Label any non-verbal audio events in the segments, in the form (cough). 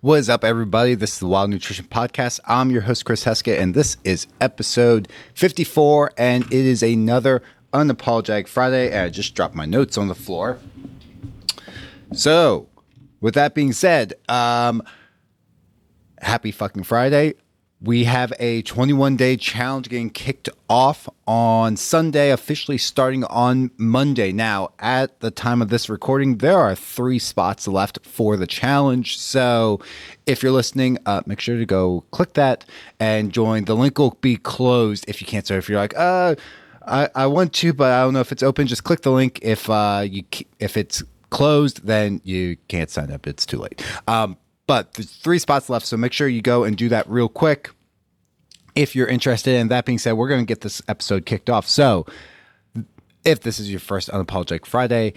What is up, everybody? This is the Wild Nutrition Podcast. I'm your host, Chris Heskett, and this is episode 54, and it is another Unapologetic Friday. And I just dropped my notes on the floor. So, with that being said, um, happy fucking Friday. We have a 21 day challenge getting kicked off on Sunday, officially starting on Monday. Now, at the time of this recording, there are three spots left for the challenge. So, if you're listening, uh, make sure to go click that and join. The link will be closed if you can't. So, if you're like, uh, I, I want to, but I don't know if it's open, just click the link. If uh, you if it's closed, then you can't sign up. It's too late. Um, but there's three spots left, so make sure you go and do that real quick if you're interested. And that being said, we're going to get this episode kicked off. So if this is your first Unapologetic Friday,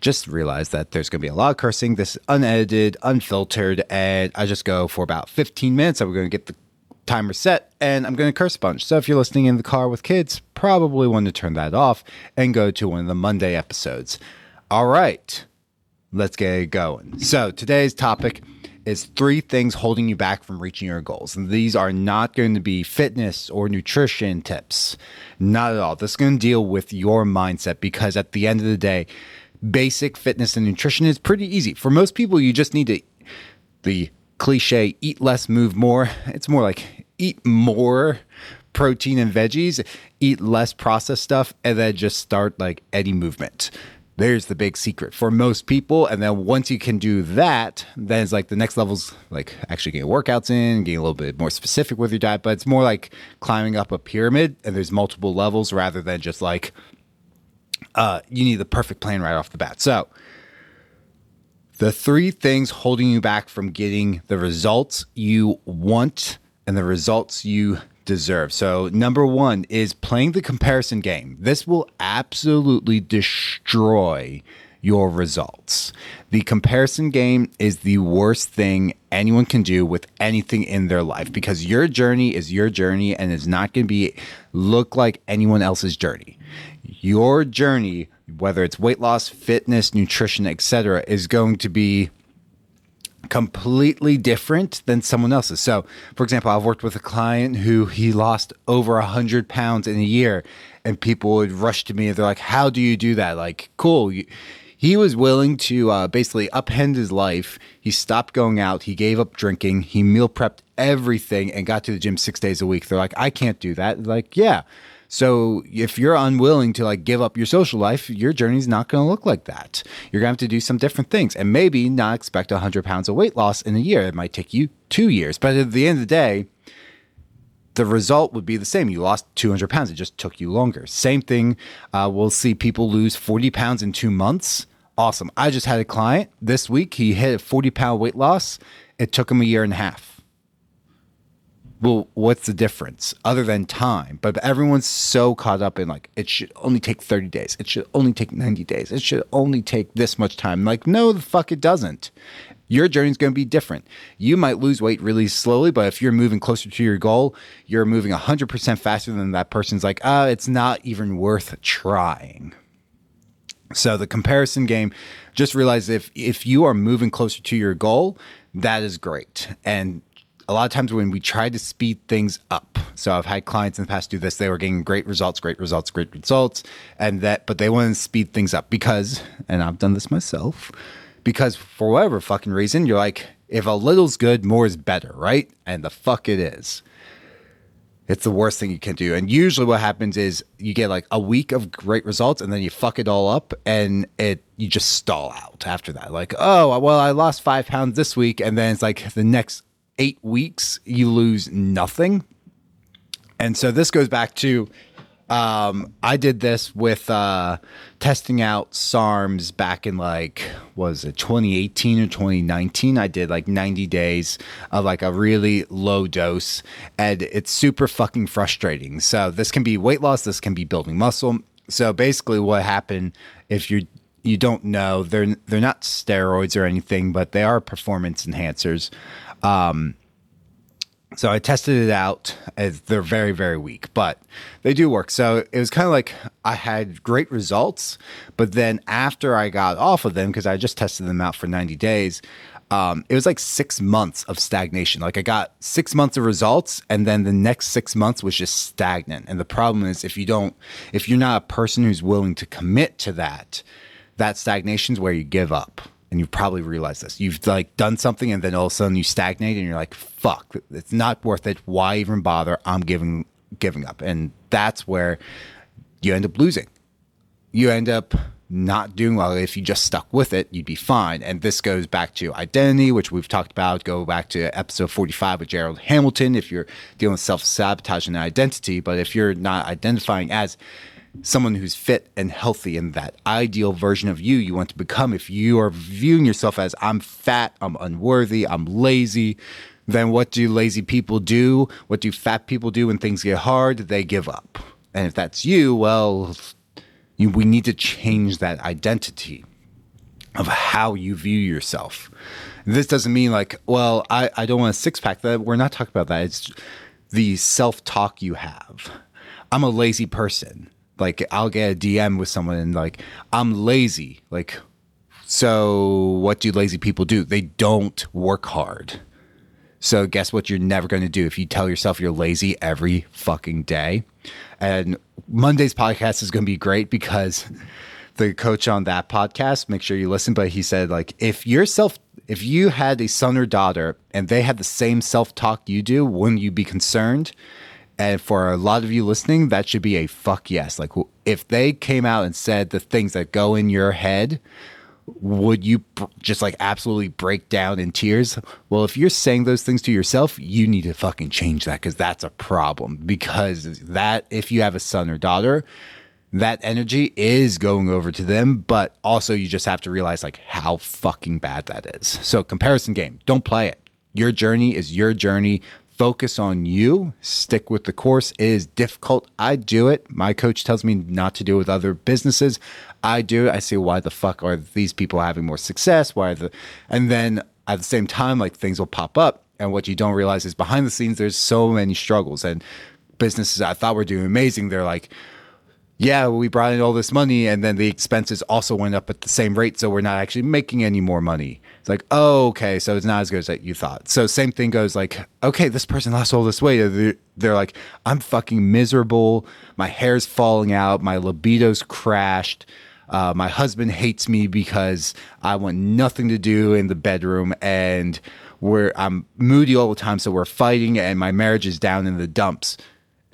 just realize that there's going to be a lot of cursing. This is unedited, unfiltered, and I just go for about 15 minutes. We're going to get the timer set, and I'm going to curse a bunch. So if you're listening in the car with kids, probably want to turn that off and go to one of the Monday episodes. All right, let's get going. So today's topic is three things holding you back from reaching your goals. And these are not going to be fitness or nutrition tips. Not at all. This is going to deal with your mindset because at the end of the day, basic fitness and nutrition is pretty easy. For most people, you just need to the cliche eat less, move more. It's more like eat more protein and veggies, eat less processed stuff, and then just start like any movement. There's the big secret for most people. And then once you can do that, then it's like the next level's like actually getting workouts in, getting a little bit more specific with your diet. But it's more like climbing up a pyramid and there's multiple levels rather than just like uh, you need the perfect plan right off the bat. So, the three things holding you back from getting the results you want and the results you deserve. So, number one is playing the comparison game. This will absolutely destroy your results. The comparison game is the worst thing anyone can do with anything in their life because your journey is your journey and is not going to be look like anyone else's journey. Your journey, whether it's weight loss, fitness, nutrition, etc., is going to be completely different than someone else's. So, for example, I've worked with a client who he lost over a hundred pounds in a year, and people would rush to me and they're like, "How do you do that?" Like, cool. he was willing to uh, basically upend his life. He stopped going out. He gave up drinking. He meal prepped everything and got to the gym six days a week. They're like, "I can't do that." Like, yeah. So if you're unwilling to like give up your social life, your journey's not going to look like that. You're going to have to do some different things and maybe not expect 100 pounds of weight loss in a year. It might take you two years, but at the end of the day, the result would be the same. You lost 200 pounds. It just took you longer. Same thing. Uh, we'll see people lose 40 pounds in two months. Awesome. I just had a client this week. He hit a 40 pound weight loss. It took him a year and a half well, what's the difference other than time? But everyone's so caught up in like, it should only take 30 days. It should only take 90 days. It should only take this much time. Like, no, the fuck it doesn't. Your journey is going to be different. You might lose weight really slowly, but if you're moving closer to your goal, you're moving 100% faster than that person's like, ah, uh, it's not even worth trying. So the comparison game, just realize if if you are moving closer to your goal, that is great. And a lot of times when we try to speed things up so i've had clients in the past do this they were getting great results great results great results and that but they want to speed things up because and i've done this myself because for whatever fucking reason you're like if a little's good more is better right? And the fuck it is. It's the worst thing you can do. And usually what happens is you get like a week of great results and then you fuck it all up and it you just stall out after that. Like oh well i lost five pounds this week and then it's like the next eight weeks, you lose nothing. And so this goes back to um, I did this with uh, testing out SARMs back in like was it 2018 or 2019. I did like 90 days of like a really low dose, and it's super fucking frustrating. So this can be weight loss, this can be building muscle. So basically, what happened if you you don't know they're they're not steroids or anything, but they are performance enhancers. Um, so I tested it out. They're very, very weak, but they do work. So it was kind of like I had great results, but then after I got off of them, because I just tested them out for 90 days, um, it was like six months of stagnation. Like I got six months of results, and then the next six months was just stagnant. And the problem is, if you don't, if you're not a person who's willing to commit to that, that stagnation is where you give up. And you probably realize this. You've like done something, and then all of a sudden you stagnate, and you're like, "Fuck, it's not worth it. Why even bother? I'm giving giving up." And that's where you end up losing. You end up not doing well. If you just stuck with it, you'd be fine. And this goes back to identity, which we've talked about. Go back to episode 45 with Gerald Hamilton if you're dealing with self sabotage and identity. But if you're not identifying as someone who's fit and healthy and that ideal version of you you want to become, if you are viewing yourself as I'm fat, I'm unworthy, I'm lazy, then what do lazy people do? What do fat people do when things get hard? They give up. And if that's you, well, you, we need to change that identity of how you view yourself. This doesn't mean like, well, I, I don't want a six pack. That we're not talking about that. It's the self talk you have. I'm a lazy person. Like I'll get a DM with someone and like I'm lazy. Like so what do lazy people do? They don't work hard. So guess what you're never going to do if you tell yourself you're lazy every fucking day. And Monday's podcast is going to be great because (laughs) the coach on that podcast, make sure you listen, but he said like if your self if you had a son or daughter and they had the same self-talk you do, wouldn't you be concerned? And for a lot of you listening, that should be a fuck yes. Like if they came out and said the things that go in your head, would you just like absolutely break down in tears? Well, if you're saying those things to yourself, you need to fucking change that because that's a problem. Because that, if you have a son or daughter, that energy is going over to them, but also you just have to realize like how fucking bad that is. So, comparison game, don't play it. Your journey is your journey focus on you, stick with the course. It is difficult. I do it. My coach tells me not to do it with other businesses. I do. I see why the fuck are these people having more success? Why the and then at the same time, like things will pop up. And what you don't realize is behind the scenes, there's so many struggles and businesses I thought were doing amazing. They're like, yeah, we brought in all this money and then the expenses also went up at the same rate. So we're not actually making any more money. It's like, oh, okay. So it's not as good as you thought. So same thing goes like, okay, this person lost all this weight. They're, they're like, I'm fucking miserable. My hair's falling out. My libido's crashed. Uh, my husband hates me because I want nothing to do in the bedroom and we're, I'm moody all the time. So we're fighting and my marriage is down in the dumps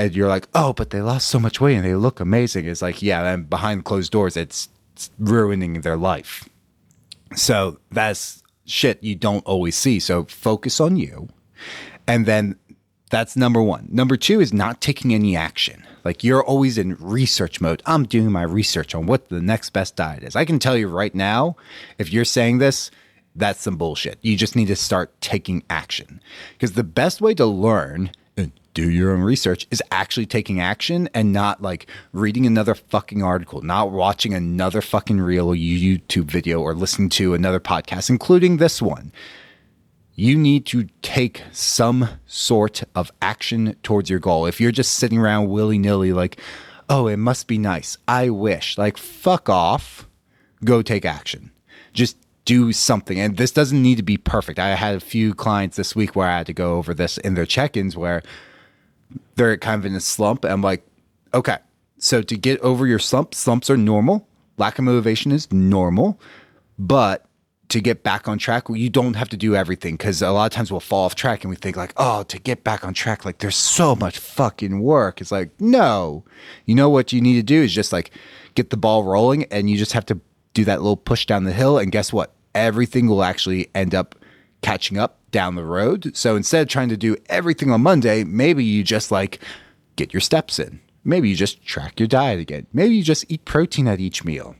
and you're like, oh, but they lost so much weight and they look amazing. It's like, yeah, and behind closed doors, it's, it's ruining their life. So that's shit you don't always see. So focus on you. And then that's number one. Number two is not taking any action. Like you're always in research mode. I'm doing my research on what the next best diet is. I can tell you right now, if you're saying this, that's some bullshit. You just need to start taking action. Because the best way to learn do your own research is actually taking action and not like reading another fucking article, not watching another fucking real YouTube video or listening to another podcast, including this one. You need to take some sort of action towards your goal. If you're just sitting around willy nilly, like, oh, it must be nice. I wish. Like, fuck off. Go take action. Just do something. And this doesn't need to be perfect. I had a few clients this week where I had to go over this in their check ins where they're kind of in a slump. I'm like, okay, so to get over your slump, slumps are normal. Lack of motivation is normal, but to get back on track, you don't have to do everything because a lot of times we'll fall off track and we think like, oh, to get back on track, like there's so much fucking work. It's like, no, you know what you need to do is just like get the ball rolling and you just have to do that little push down the hill. And guess what? Everything will actually end up catching up down the road. So instead of trying to do everything on Monday, maybe you just like get your steps in. Maybe you just track your diet again. Maybe you just eat protein at each meal.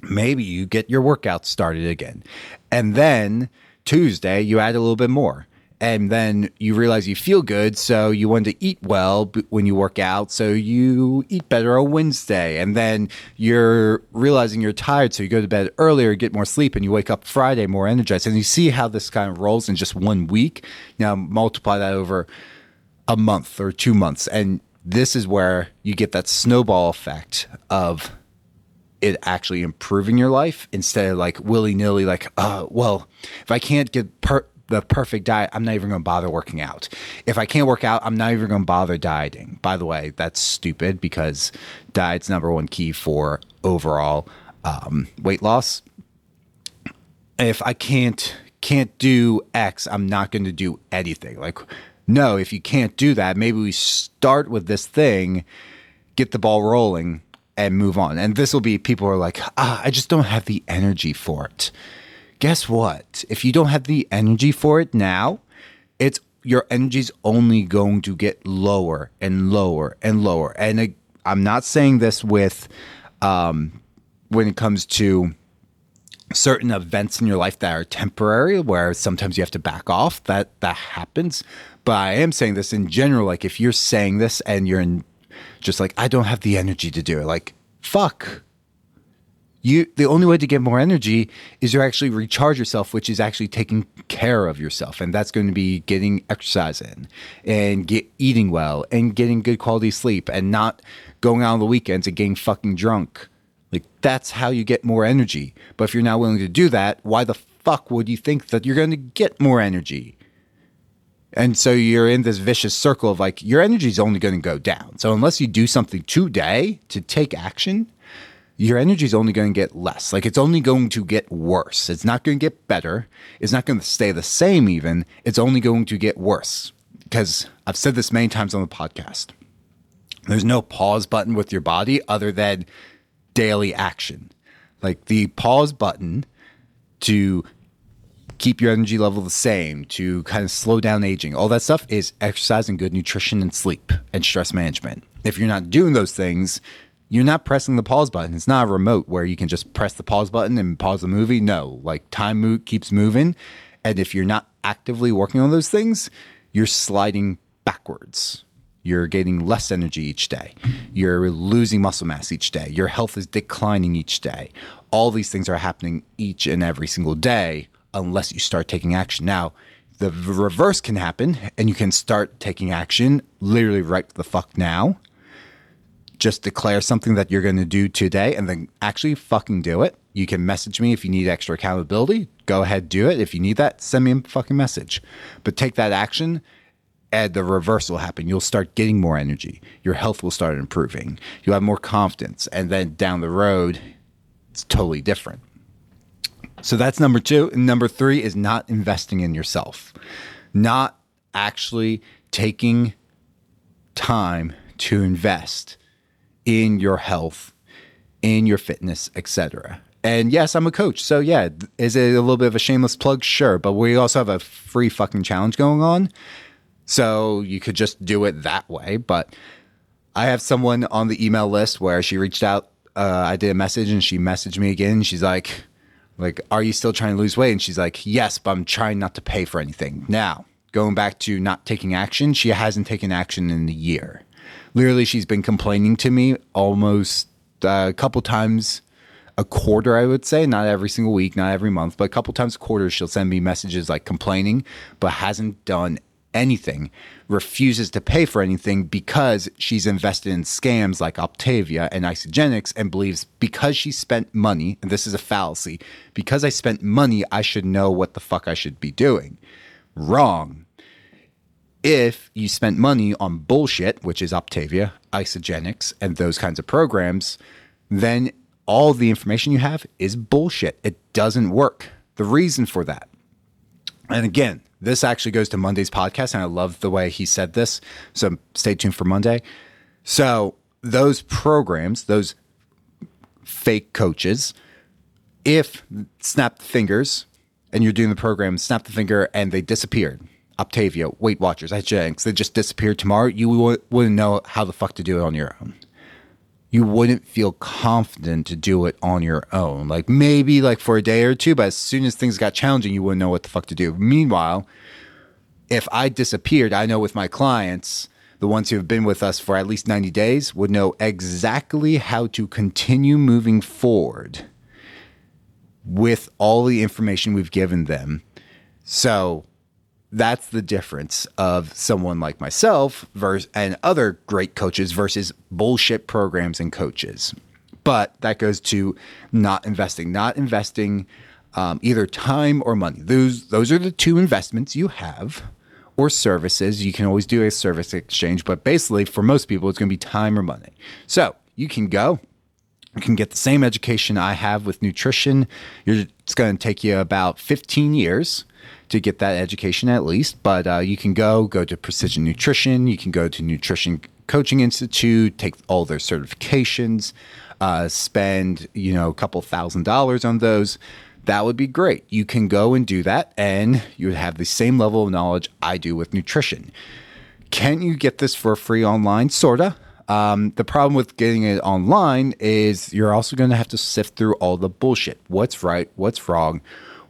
Maybe you get your workout started again. And then Tuesday, you add a little bit more and then you realize you feel good, so you want to eat well when you work out, so you eat better on Wednesday, and then you're realizing you're tired, so you go to bed earlier, get more sleep, and you wake up Friday more energized, and you see how this kind of rolls in just one week. Now multiply that over a month or two months, and this is where you get that snowball effect of it actually improving your life instead of like willy nilly, like, uh, well, if I can't get per- the perfect diet, I'm not even going to bother working out. If I can't work out, I'm not even going to bother dieting. By the way, that's stupid because diet's number one key for overall um, weight loss. If I can't can't do X, I'm not going to do anything. Like, no, if you can't do that, maybe we start with this thing, get the ball rolling, and move on. And this will be people are like, ah, I just don't have the energy for it. Guess what? If you don't have the energy for it now, it's your energy's only going to get lower and lower and lower. And uh, I'm not saying this with um, when it comes to certain events in your life that are temporary where sometimes you have to back off that that happens but i am saying this in general like if you're saying this and you're in just like I don't have the energy to do it. Like fuck. You the only way to get more energy is to actually recharge yourself, which is actually taking care of yourself, and that's going to be getting exercise in and get eating well and getting good quality sleep and not going out on the weekends and getting fucking drunk. Like that's how you get more energy. But if you're not willing to do that, why the fuck would you think that you're going to get more energy? And so you're in this vicious circle of like your energy is only going to go down. So unless you do something today to take action, your energy is only going to get less. Like it's only going to get worse. It's not going to get better. It's not going to stay the same even. It's only going to get worse. Because I've said this many times on the podcast. There's no pause button with your body other than daily action. Like the pause button to keep your energy level the same, to kind of slow down aging. All that stuff is exercise and good nutrition and sleep and stress management. If you're not doing those things, you're not pressing the pause button. It's not a remote where you can just press the pause button and pause the movie. No, like time mo- keeps moving. And if you're not actively working on those things, you're sliding backwards. You're getting less energy each day. You're losing muscle mass each day. Your health is declining each day. All these things are happening each and every single day unless you start taking action. Now, the reverse can happen and you can start taking action literally right the fuck now. Just declare something that you're going to do today and then actually fucking do it. You can message me if you need extra accountability. Go ahead, do it. If you need that, send me a fucking message. But take that action and the reverse will happen. You'll start getting more energy. Your health will start improving. You'll have more confidence. And then down the road, it's totally different. So that's number two. And number three is not investing in yourself, not actually taking time to invest in your health, in your fitness, etc. And yes, I'm a coach. So yeah, is it a little bit of a shameless plug? Sure. But we also have a free fucking challenge going on. So you could just do it that way. But I have someone on the email list where she reached out. Uh, I did a message and she messaged me again. She's like, like, are you still trying to lose weight? And she's like, yes, but I'm trying not to pay for anything. Now, going back to not taking action, she hasn't taken action in a year. Literally, she's been complaining to me almost uh, a couple times a quarter, I would say, not every single week, not every month, but a couple times a quarter, she'll send me messages like complaining, but hasn't done anything, refuses to pay for anything because she's invested in scams like Optavia and Isagenix and believes because she spent money, and this is a fallacy, because I spent money, I should know what the fuck I should be doing. Wrong. If you spent money on bullshit, which is Optavia, Isagenix, and those kinds of programs, then all the information you have is bullshit. It doesn't work. The reason for that, and again, this actually goes to Monday's podcast, and I love the way he said this. So stay tuned for Monday. So those programs, those fake coaches, if snap the fingers and you're doing the program, snap the finger and they disappeared. Optavia, Weight Watchers, Jenks, they just disappeared tomorrow. You wouldn't know how the fuck to do it on your own you wouldn't feel confident to do it on your own. Like maybe like for a day or two, but as soon as things got challenging, you wouldn't know what the fuck to do. Meanwhile, if I disappeared, I know with my clients, the ones who have been with us for at least 90 days would know exactly how to continue moving forward with all the information we've given them. So that's the difference of someone like myself versus and other great coaches versus bullshit programs and coaches. But that goes to not investing, not investing um, either time or money. Those those are the two investments you have, or services. You can always do a service exchange, but basically for most people, it's going to be time or money. So you can go. You can get the same education I have with nutrition. You're, it's going to take you about 15 years to get that education at least. But uh, you can go go to Precision Nutrition. You can go to Nutrition Coaching Institute, take all their certifications, uh, spend you know a couple thousand dollars on those. That would be great. You can go and do that, and you would have the same level of knowledge I do with nutrition. Can you get this for free online? Sorta. Um, the problem with getting it online is you're also going to have to sift through all the bullshit. What's right? What's wrong?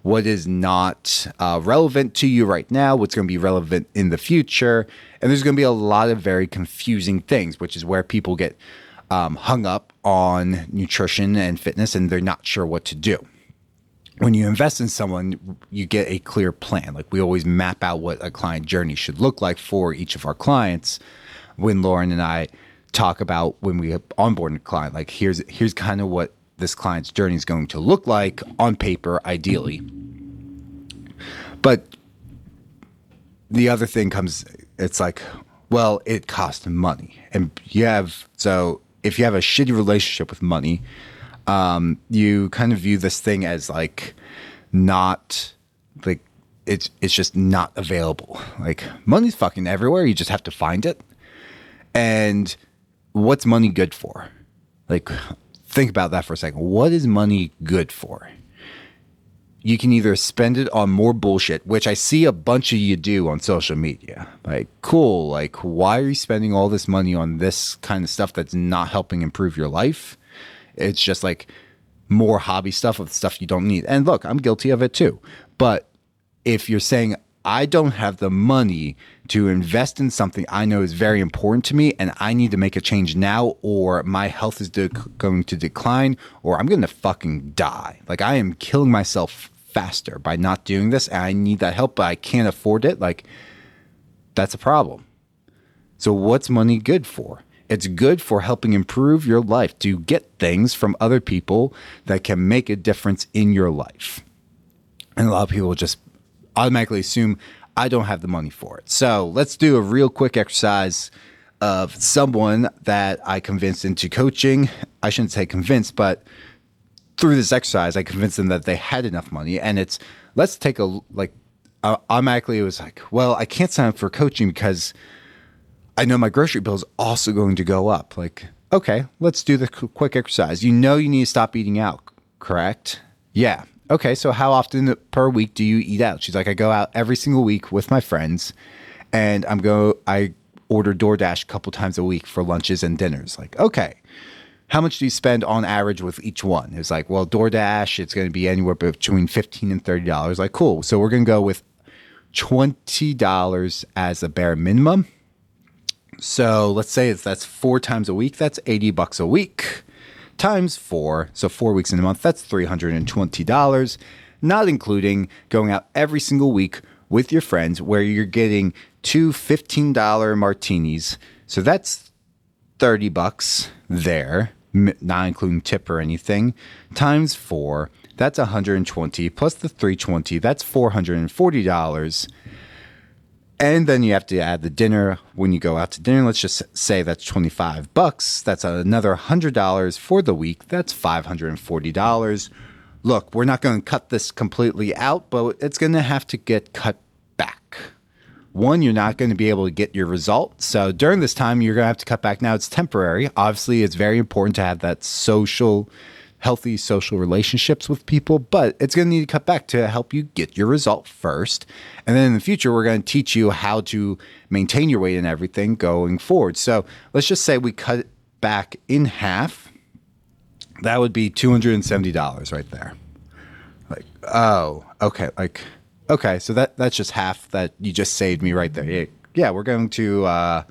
What is not uh, relevant to you right now, what's going to be relevant in the future. And there's going to be a lot of very confusing things, which is where people get um, hung up on nutrition and fitness and they're not sure what to do. When you invest in someone, you get a clear plan. Like we always map out what a client journey should look like for each of our clients. When Lauren and I talk about when we onboard a client, like here's here's kind of what this client's journey is going to look like on paper, ideally. But the other thing comes, it's like, well, it costs money. And you have, so if you have a shitty relationship with money, um, you kind of view this thing as like not like it's it's just not available. Like money's fucking everywhere. You just have to find it. And what's money good for? Like think about that for a second. What is money good for? You can either spend it on more bullshit, which I see a bunch of you do on social media. Like, cool. Like, why are you spending all this money on this kind of stuff that's not helping improve your life? It's just like more hobby stuff of stuff you don't need. And look, I'm guilty of it too. But if you're saying, I don't have the money to invest in something I know is very important to me and I need to make a change now or my health is de- going to decline or I'm going to fucking die. Like I am killing myself faster by not doing this and I need that help but I can't afford it. Like that's a problem. So what's money good for? It's good for helping improve your life to get things from other people that can make a difference in your life. And a lot of people just automatically assume I don't have the money for it. So let's do a real quick exercise of someone that I convinced into coaching. I shouldn't say convinced, but through this exercise, I convinced them that they had enough money. And it's let's take a like uh, automatically it was like, well, I can't sign up for coaching because I know my grocery bill is also going to go up. Like, okay, let's do the quick exercise. You know, you need to stop eating out, correct? Yeah okay, so how often per week do you eat out? She's like, I go out every single week with my friends, and I'm go. I order DoorDash a couple times a week for lunches and dinners. Like, okay, how much do you spend on average with each one? It's like, well, DoorDash, it's going to be anywhere between fifteen and thirty dollars. Like, cool. So we're going to go with twenty dollars as a bare minimum. So let's say it's that's four times a week. That's eighty bucks a week times four, so four weeks in a month, that's $320, not including going out every single week with your friends where you're getting two $15 martinis. So that's 30 bucks there, not including tip or anything, times four. That's 120 plus the 320, that's $440 and then you have to add the dinner when you go out to dinner. Let's just say that's 25 bucks. That's another $100 for the week. That's $540. Look, we're not going to cut this completely out, but it's going to have to get cut back. One, you're not going to be able to get your result. So during this time, you're going to have to cut back. Now, it's temporary. Obviously, it's very important to have that social healthy social relationships with people, but it's going to need to cut back to help you get your result first. And then in the future, we're going to teach you how to maintain your weight and everything going forward. So let's just say we cut back in half. That would be $270 right there. Like, oh, okay. Like, okay. So that, that's just half that you just saved me right there. Yeah, yeah we're going to, uh,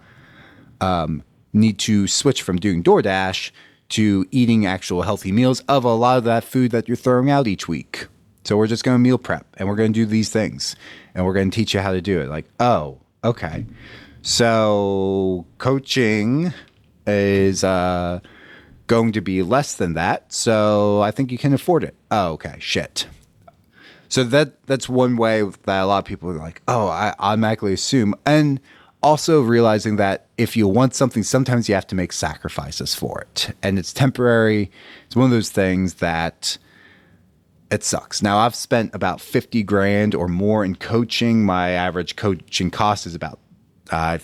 um, need to switch from doing DoorDash to eating actual healthy meals of a lot of that food that you're throwing out each week. So we're just going to meal prep and we're going to do these things and we're going to teach you how to do it. Like, oh, okay. So coaching is uh, going to be less than that. So I think you can afford it. Oh, okay. Shit. So that that's one way that a lot of people are like, oh, I automatically assume. And also realizing that if you want something, sometimes you have to make sacrifices for it. And it's temporary. It's one of those things that it sucks. Now I've spent about 50 grand or more in coaching. My average coaching cost is about I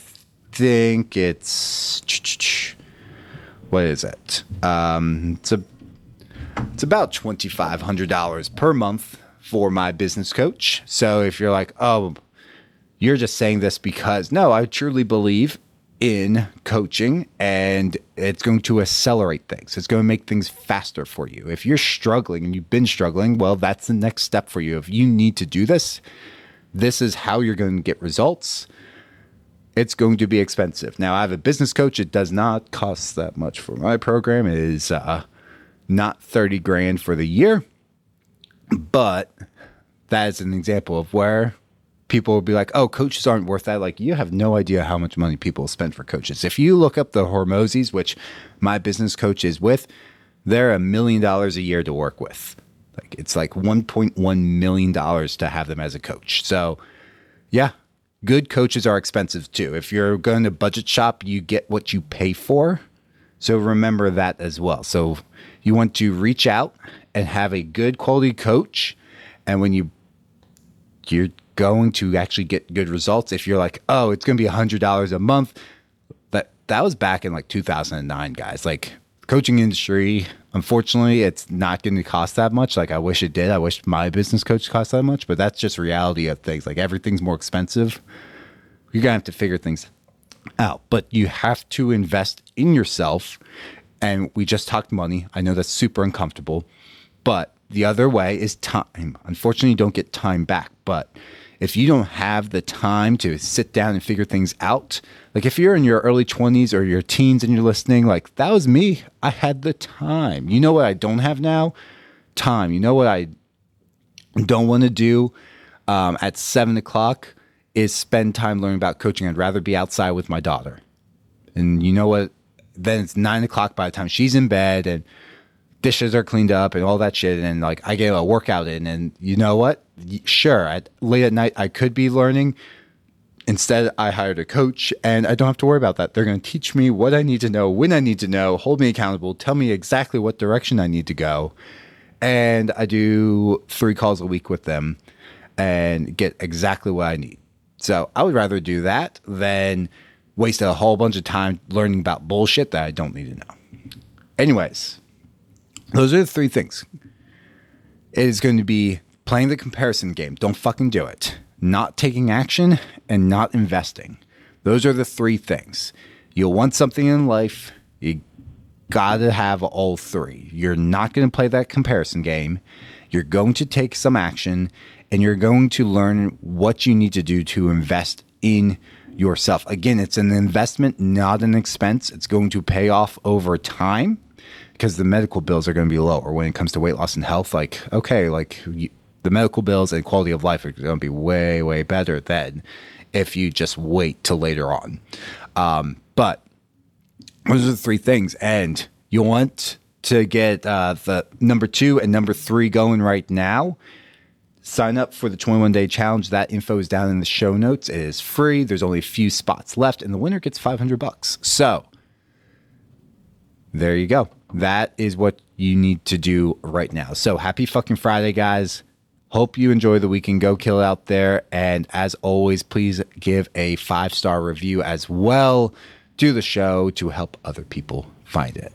think it's what is it? Um, it's a it's about twenty five hundred dollars per month for my business coach. So if you're like, oh, you're just saying this because no, I truly believe in coaching and it's going to accelerate things. It's going to make things faster for you. If you're struggling and you've been struggling, well, that's the next step for you. If you need to do this, this is how you're going to get results. It's going to be expensive. Now, I have a business coach. It does not cost that much for my program. It is uh, not 30 grand for the year, but that is an example of where people will be like, oh, coaches aren't worth that. Like, you have no idea how much money people spend for coaches. If you look up the Hormozis, which my business coach is with, they're a million dollars a year to work with. Like, it's like $1.1 million to have them as a coach. So, yeah, good coaches are expensive too. If you're going to budget shop, you get what you pay for. So, remember that as well. So, you want to reach out and have a good quality coach. And when you you're going to actually get good results if you're like, oh, it's going to be $100 a month. That that was back in like 2009, guys. Like coaching industry, unfortunately, it's not going to cost that much. Like I wish it did. I wish my business coach cost that much, but that's just reality of things. Like everything's more expensive. You're going to have to figure things out, but you have to invest in yourself. And we just talked money. I know that's super uncomfortable, but the other way is time. Unfortunately, you don't get time back, but if you don't have the time to sit down and figure things out, like if you're in your early 20s or your teens and you're listening, like that was me. I had the time. You know what I don't have now? Time. You know what I don't want to do um, at seven o'clock is spend time learning about coaching. I'd rather be outside with my daughter. And you know what? Then it's nine o'clock by the time she's in bed and dishes are cleaned up and all that shit. And like I get a workout in, and you know what? Sure, at, late at night I could be learning. Instead, I hired a coach, and I don't have to worry about that. They're going to teach me what I need to know, when I need to know, hold me accountable, tell me exactly what direction I need to go. And I do three calls a week with them and get exactly what I need. So I would rather do that than waste a whole bunch of time learning about bullshit that I don't need to know. Anyways, those are the three things. It is going to be playing the comparison game. Don't fucking do it. Not taking action and not investing. Those are the three things. You'll want something in life. You got to have all three. You're not going to play that comparison game. You're going to take some action and you're going to learn what you need to do to invest in yourself. Again, it's an investment, not an expense. It's going to pay off over time because the medical bills are going to be lower when it comes to weight loss and health. Like, okay, like you, the medical bills and quality of life are going to be way, way better than if you just wait till later on. Um, but those are the three things. And you want to get uh, the number two and number three going right now. Sign up for the 21 day challenge. That info is down in the show notes. It is free. There's only a few spots left, and the winner gets 500 bucks. So there you go. That is what you need to do right now. So happy fucking Friday, guys. Hope you enjoy the weekend. Go kill out there. And as always, please give a five star review as well to the show to help other people find it.